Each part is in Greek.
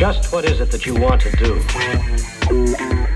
Just what is it that you want to do?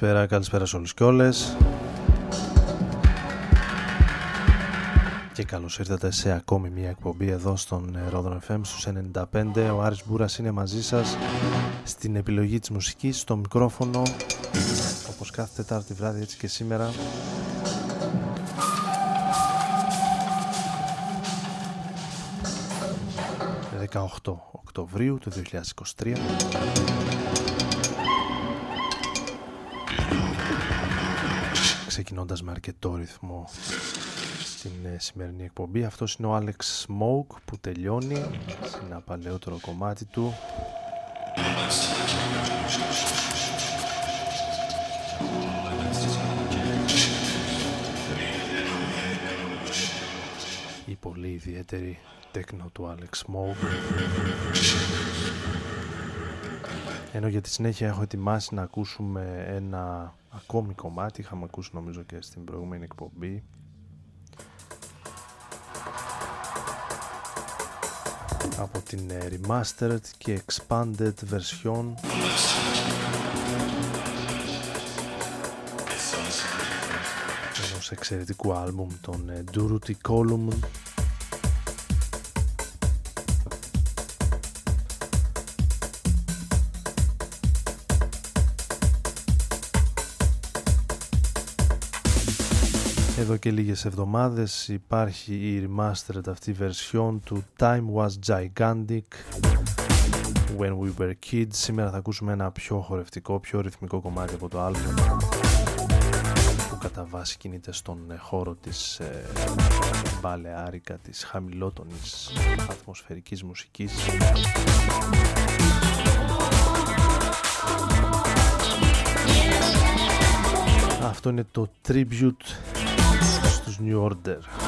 Καλησπέρα, καλησπέρα σε όλους και όλες. Και καλώς ήρθατε σε ακόμη μια εκπομπή εδώ στον Ρόδον FM στους 95 Ο Άρης Μπούρας είναι μαζί σας στην επιλογή της μουσικής, στο μικρόφωνο Όπως κάθε Τετάρτη βράδυ έτσι και σήμερα. ...18 Οκτωβρίου του 2023 ξεκινώντας με αρκετό ρυθμό στην ε, σημερινή εκπομπή. Αυτός είναι ο Alex Smoke που τελειώνει σε ένα παλαιότερο κομμάτι του. Η πολύ ιδιαίτερη τέκνο του Alex Smoke. Ενώ για τη συνέχεια έχω ετοιμάσει να ακούσουμε ένα ακόμη κομμάτι. Είχαμε ακούσει νομίζω και στην προηγούμενη εκπομπή. Από την ε, remastered και expanded version. Ενός ενός εξαιρετικού άλμπουμ των Duruti Column Εδώ και λίγες εβδομάδες υπάρχει η remastered αυτή version του Time Was Gigantic. When We Were Kids. Σήμερα θα ακούσουμε ένα πιο χορευτικό, πιο ρυθμικό κομμάτι από το album που κατά βάση κινείται στον χώρο της ε, μπαλεάρικα, της χαμηλότονης ατμοσφαιρικής μουσικής. Αυτό είναι το tribute στους New Order.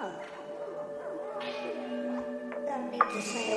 Let me just say.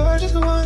I just want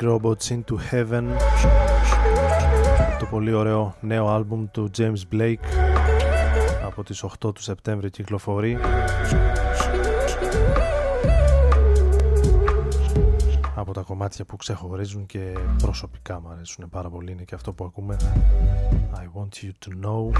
Robots Into Heaven. Το πολύ ωραίο νέο άλμπουμ του James Blake από τις 8 του Σεπτέμβρη κυκλοφορεί. Από τα κομμάτια που ξεχωρίζουν και προσωπικά μου αρέσουν πάρα πολύ είναι και αυτό που ακούμε. I want you to know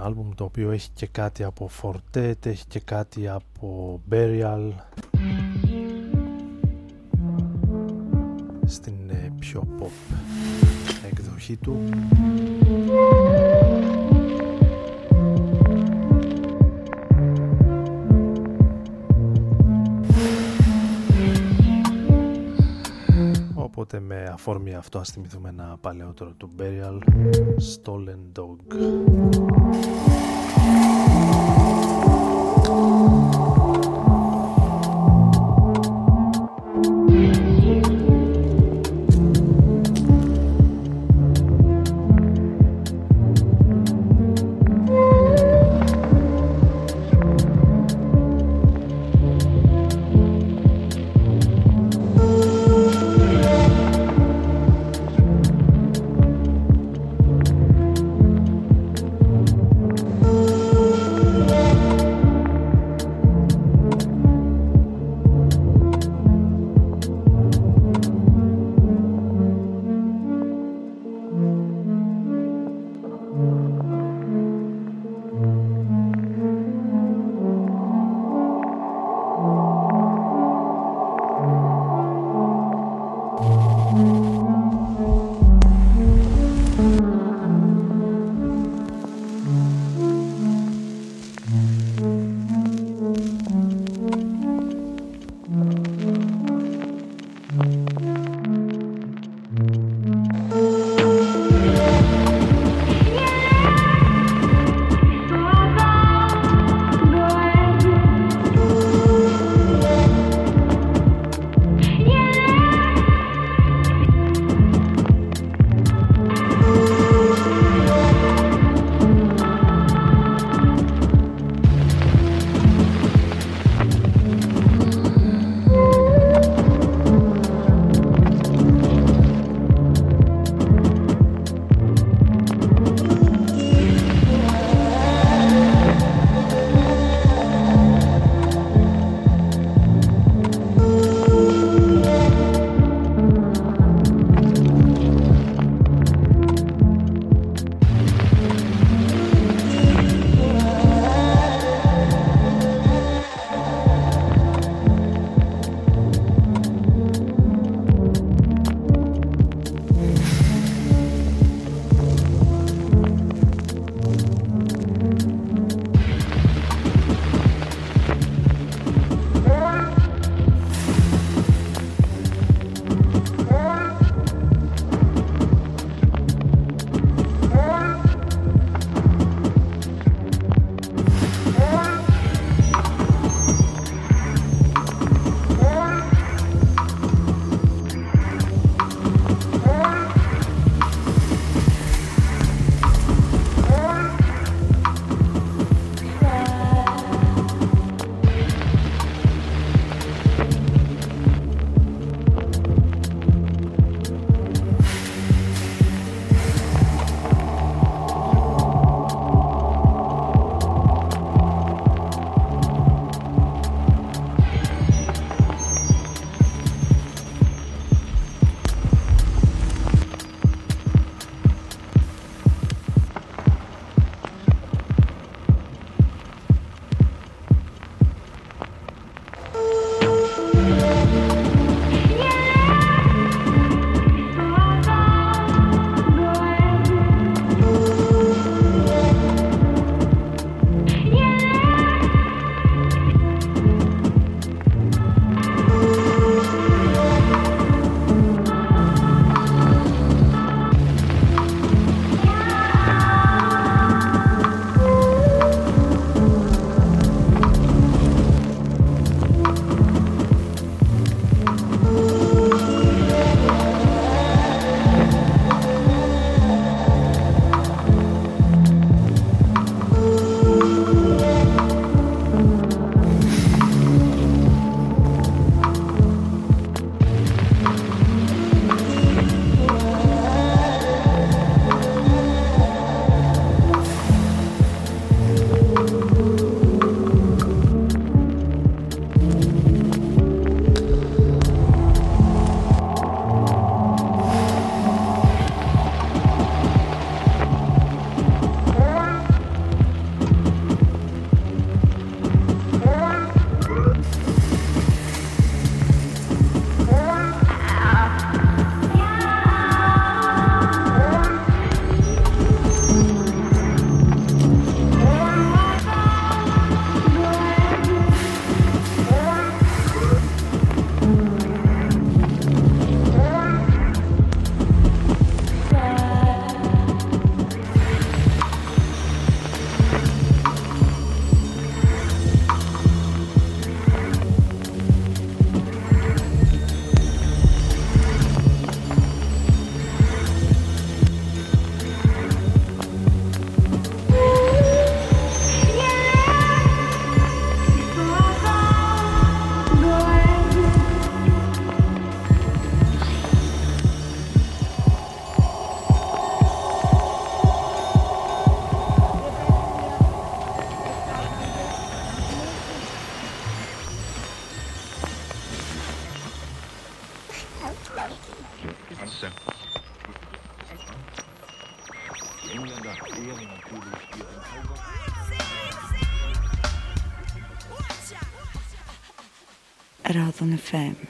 ένα άλμπουμ το οποίο έχει και κάτι από Fortet, έχει και κάτι από Burial. Στην ε, πιο pop εκδοχή του Οπότε με αφορμή αυτό ας θυμηθούμε ένα παλαιότερο του Burial Stolen Dog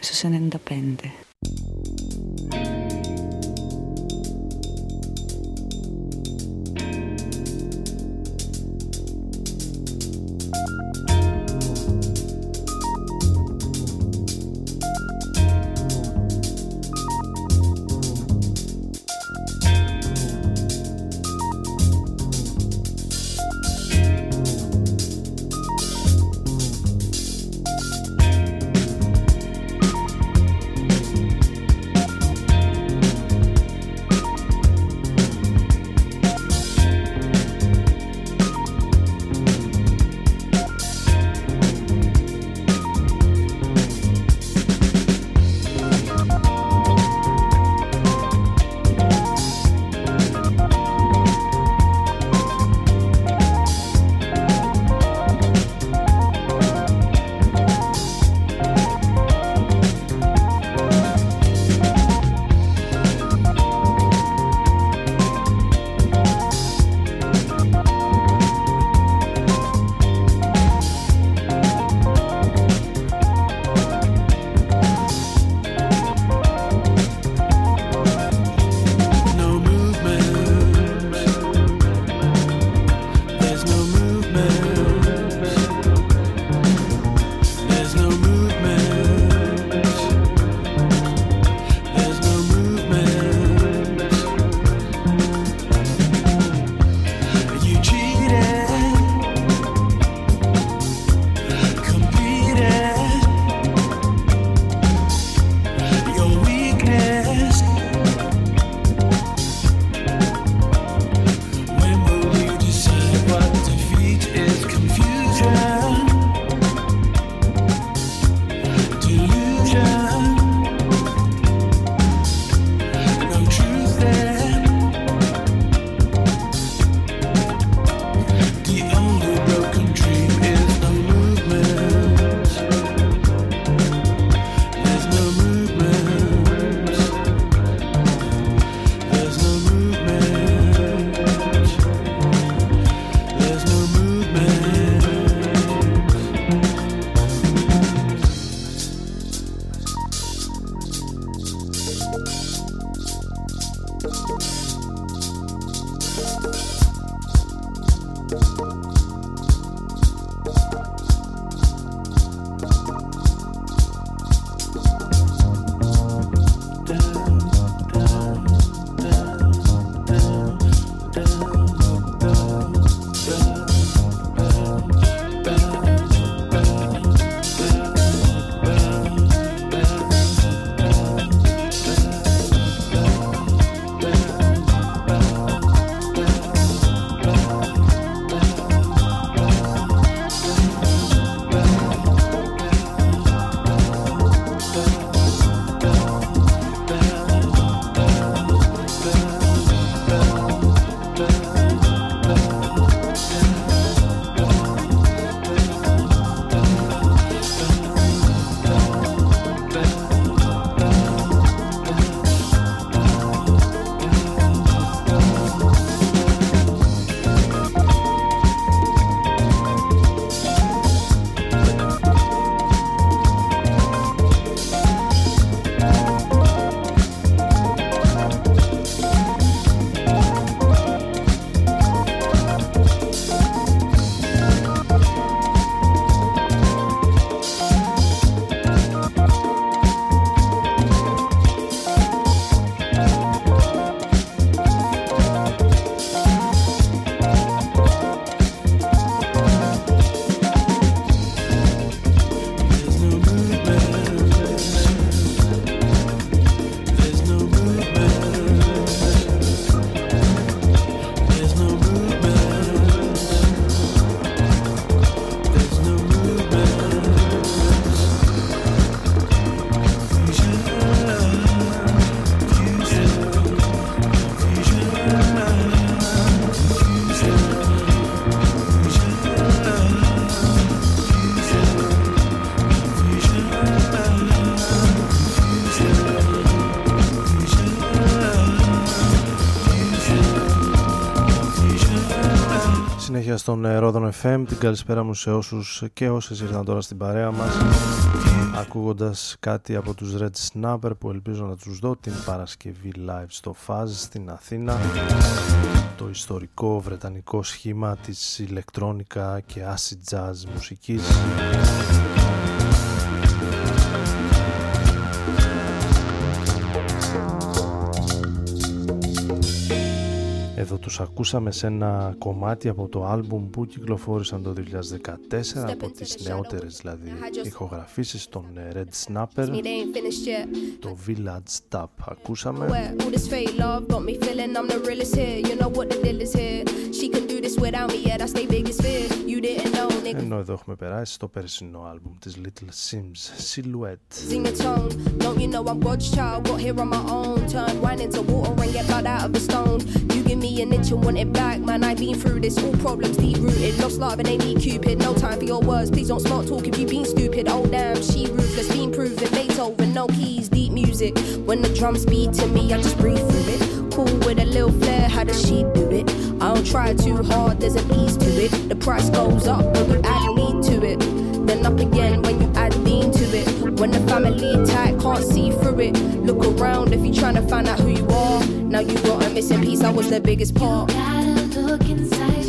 se se ne indapende. Συνέχεια στον Ρόδον FM. Την καλησπέρα μου σε όσους και όσες ήρθαν τώρα στην παρέα μας ακούγοντας κάτι από τους Red Snapper που ελπίζω να τους δω την Παρασκευή live στο Faz στην Αθήνα το ιστορικό βρετανικό σχήμα της ηλεκτρόνικα και acid jazz μουσικής Εδώ τους ακούσαμε σε ένα κομμάτι από το άλμπουμ που κυκλοφόρησαν το 2014 από τις νεότερες δηλαδή ηχογραφήσεις των Red Snapper. το Village Tap ακούσαμε ενώ εδώ έχουμε περάσει στο περσινό άλμπουμ της Little Sims Silhouette Sing a tone, don't you know I'm God's child Got here on my own, turn wine into water and get blood out of the stone You give me an inch and want it back Man, I've been through this, all problems deep rooted Lost love and ain't me cupid, no time for your words Please don't smart talk if you been stupid Oh damn, she ruthless, been proven Beethoven, no keys, deep music When the drums beat to me, I just breathe through it Cool with a little flair, how does she do it? I don't try too hard, there's an ease to it. The price goes up when you add me to it. Then up again when you add Dean to it. When the family tight, can't see through it. Look around if you're trying to find out who you are. Now you got a missing piece, I was the biggest part. You gotta look inside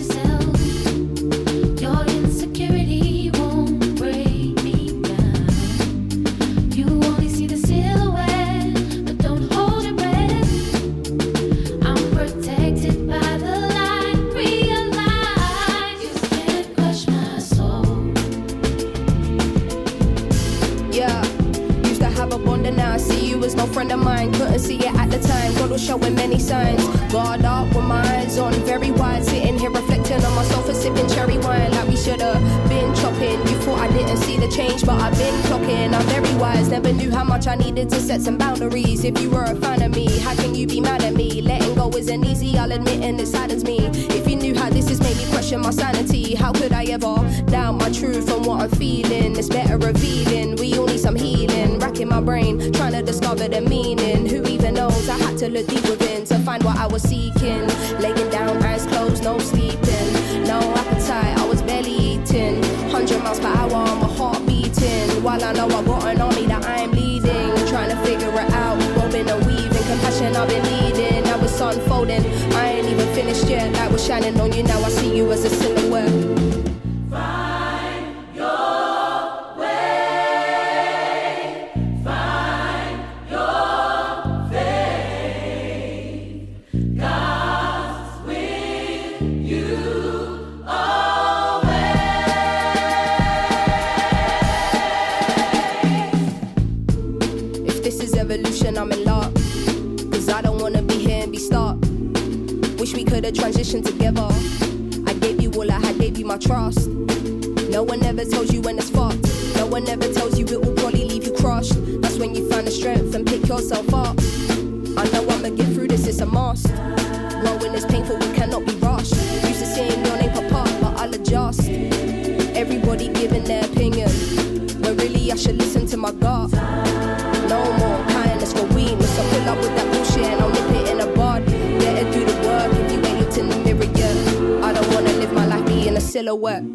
on you gave you my trust. No one ever tells you when it's fucked. No one ever tells you it will probably leave you crushed. That's when you find the strength and pick yourself up. I know I'ma get through this, it's a must. Growing is painful, we cannot be rushed. Used to seeing your name pop up, but I'll adjust. Everybody giving their opinion. But really, I should listen to my gut. lower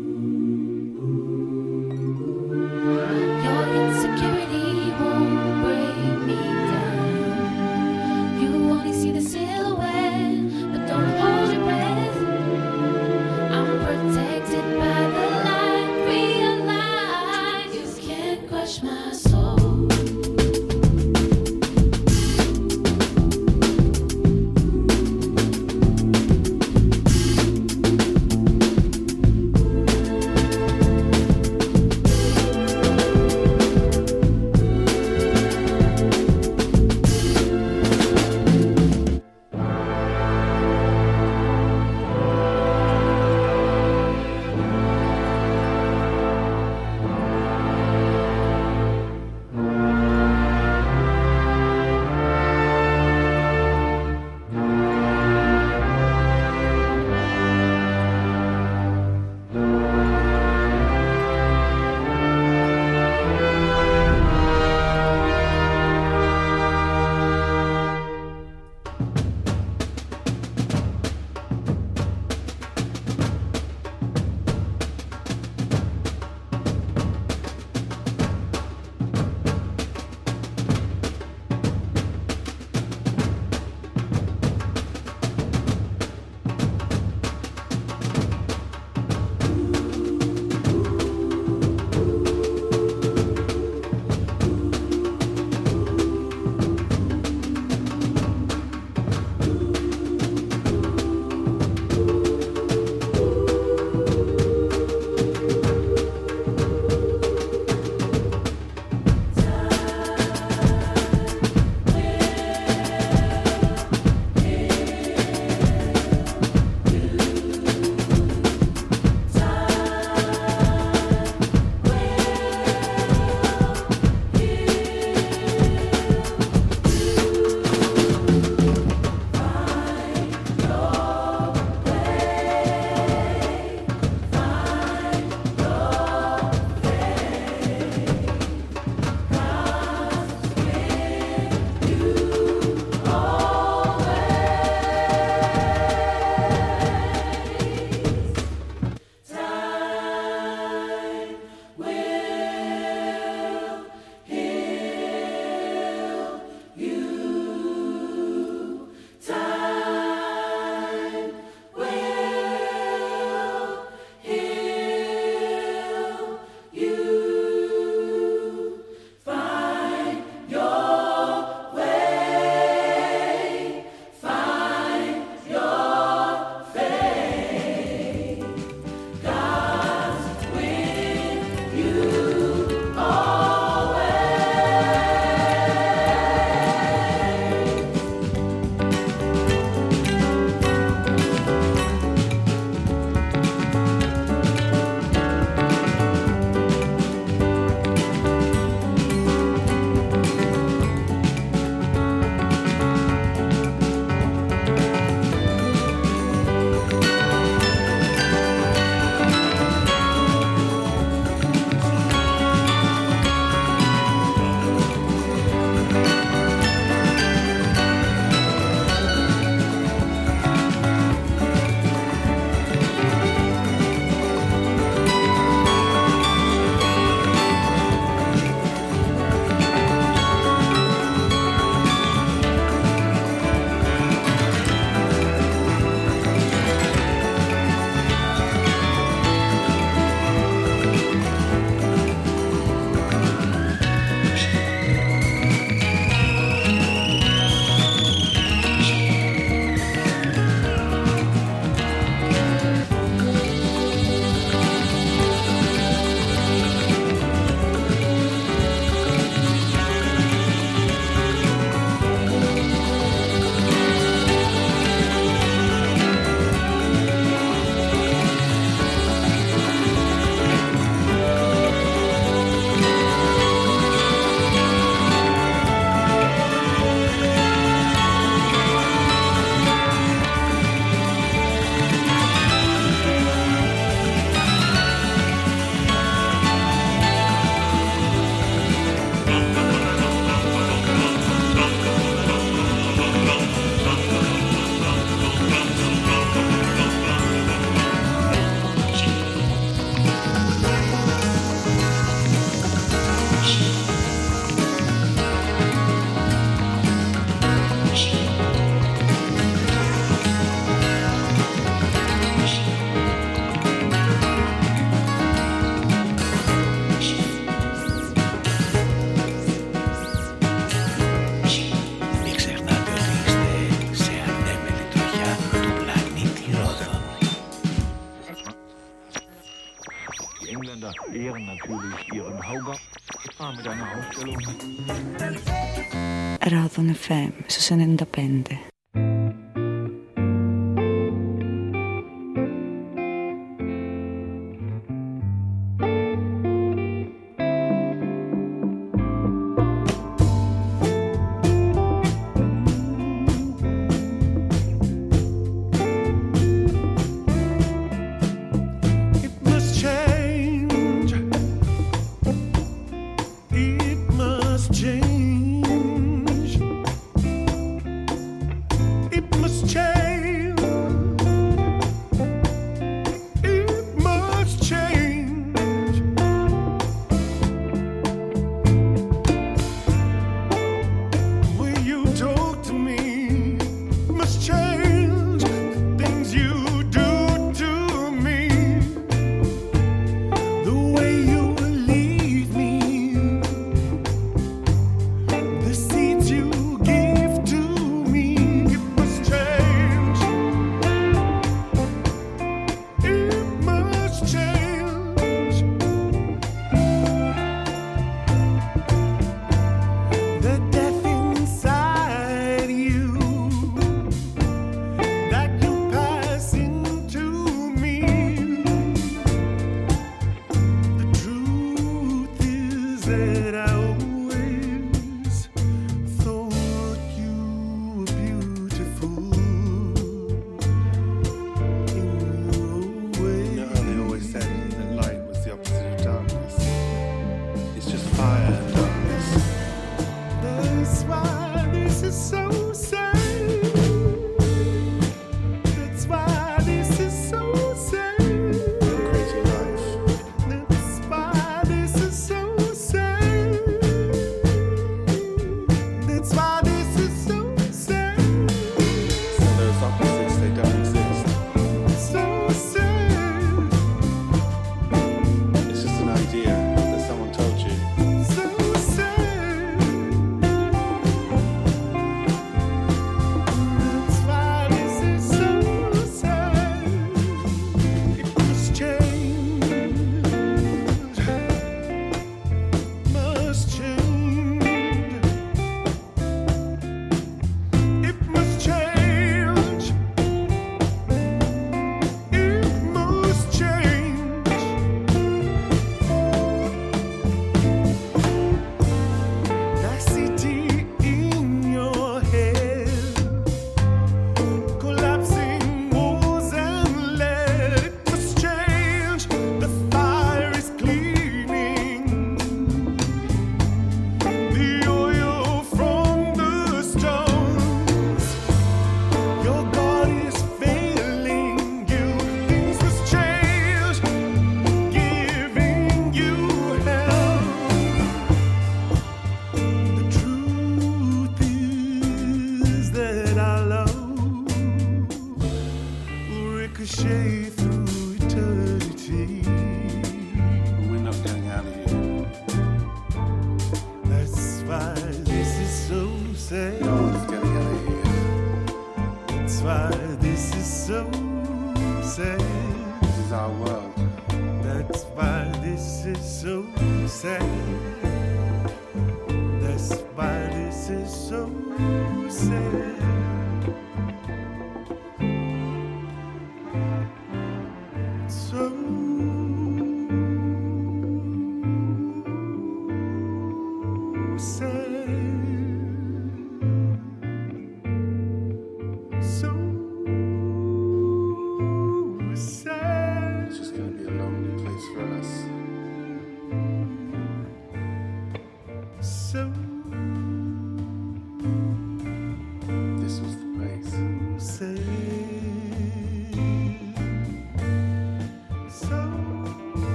1995.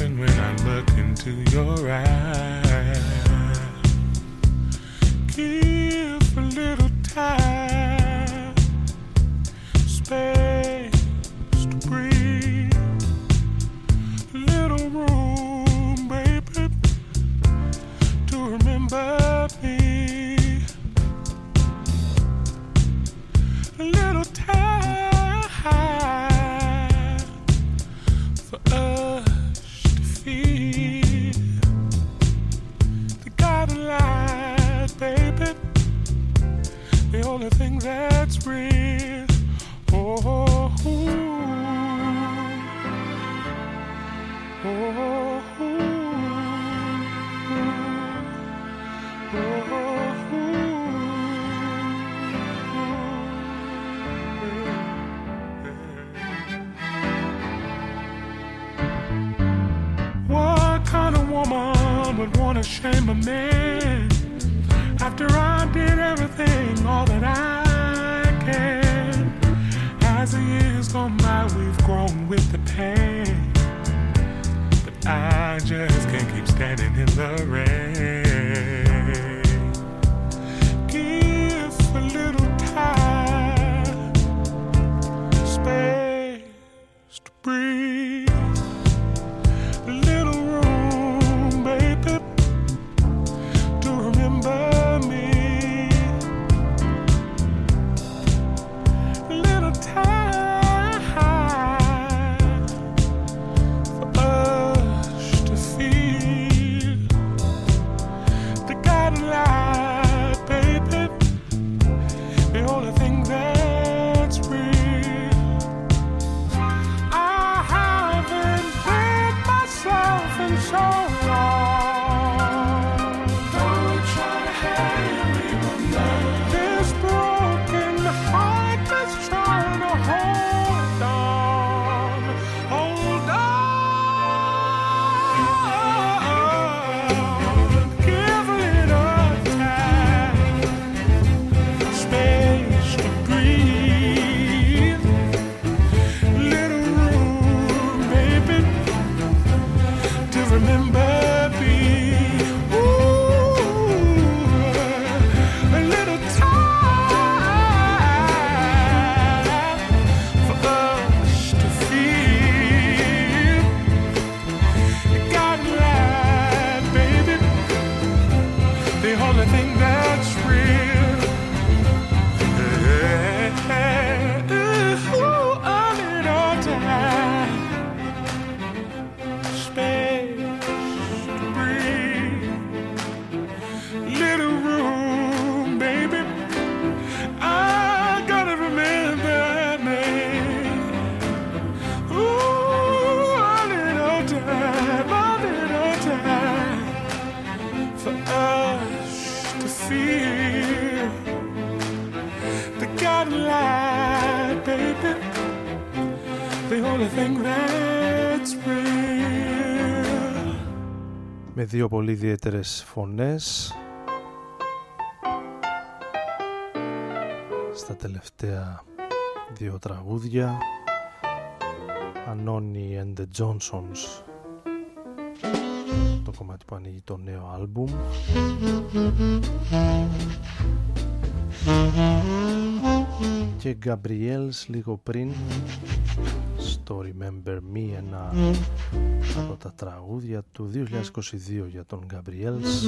when I look into your eyes. δύο πολύ ιδιαίτερες φωνές στα τελευταία δύο τραγούδια. Anoni and the Johnsons το κομμάτι που ανοίγει το νέο άλμπουμ. Και Γκαμπριέλς λίγο πριν το Remember Me ένα από τα τραγούδια του 2022 για τον Γκαμπριέλς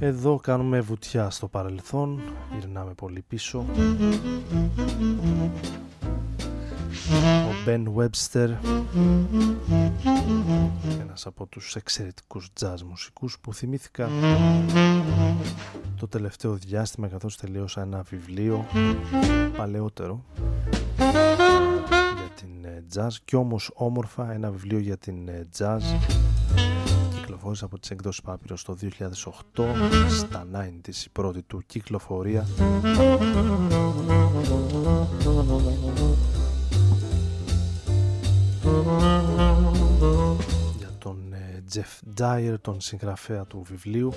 Εδώ κάνουμε βουτιά στο παρελθόν γυρνάμε πολύ πίσω. Ben Webster. Ένας από τους εξαιρετικούς jazz μουσικούς που θυμήθηκα το τελευταίο διάστημα καθώς τελείωσα ένα βιβλίο παλαιότερο για την ε, jazz και όμως όμορφα ένα βιβλίο για την ε, jazz. Κυκλοφόρησε από τις εκδόσεις Πάπυρος το 2008 στα 9 της η πρώτη του κυκλοφορία για τον ε, Jeff Dyer, τον συγγραφέα του βιβλίου.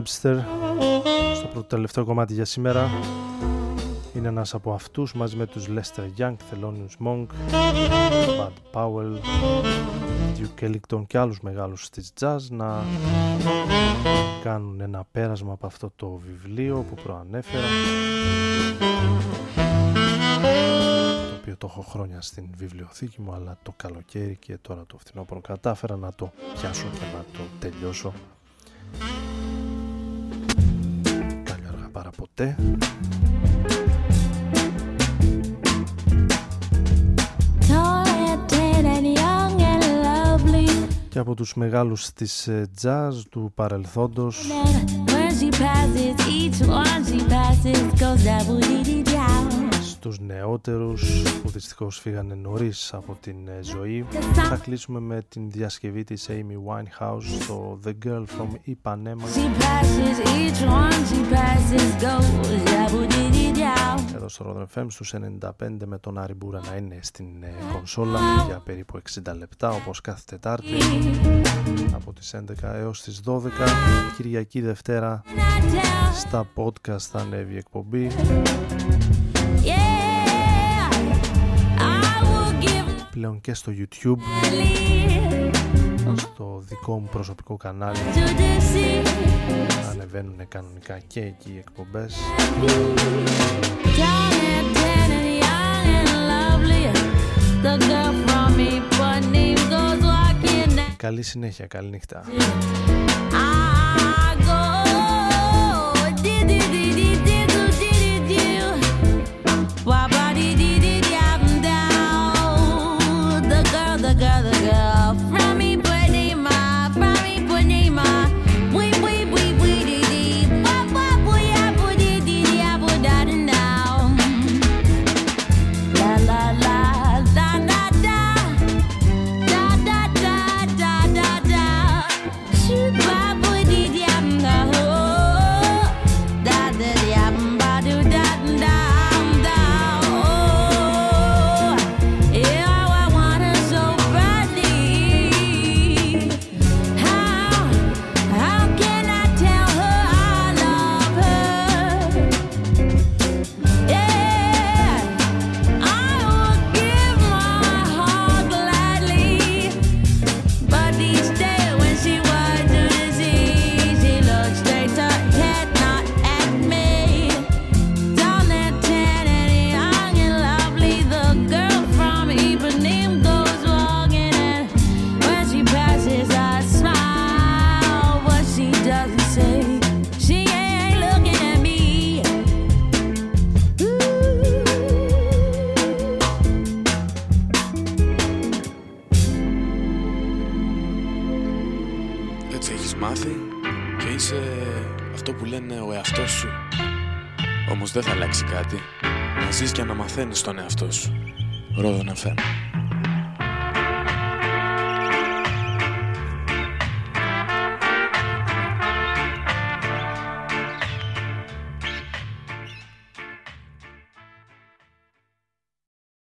Webster στο πρώτο τελευταίο κομμάτι για σήμερα. Είναι ένας από αυτούς μαζί με τους Lester Young, Thelonious Monk, Bud Powell, Duke Ellington και άλλους μεγάλους της jazz να κάνουν ένα πέρασμα από αυτό το βιβλίο που προανέφερα το οποίο το έχω χρόνια στην βιβλιοθήκη μου αλλά το καλοκαίρι και τώρα το φθινόπωρο κατάφερα να το πιάσω και να το τελειώσω Καλό αργά παρά ποτέ και από τους μεγάλους της ε, jazz του παρελθόντος στους νεότερους που δυστυχώς φύγανε νωρίς από την ε, ζωή. Θα κλείσουμε με την διασκευή της Amy Winehouse στο The Girl from Ipanema. Εδώ στο Rodon FM στους 95 με τον Άρη Μπούρα να είναι στην ε, κονσόλα για περίπου 60 λεπτά όπως κάθε Τετάρτη από τις 11 έως τις 12 Κυριακή Δευτέρα στα podcast θα ανέβει η εκπομπή πλέον και στο YouTube στο δικό μου προσωπικό κανάλι ανεβαίνουν κανονικά και εκεί οι εκπομπές. Καλή συνέχεια, καλή νύχτα. Da da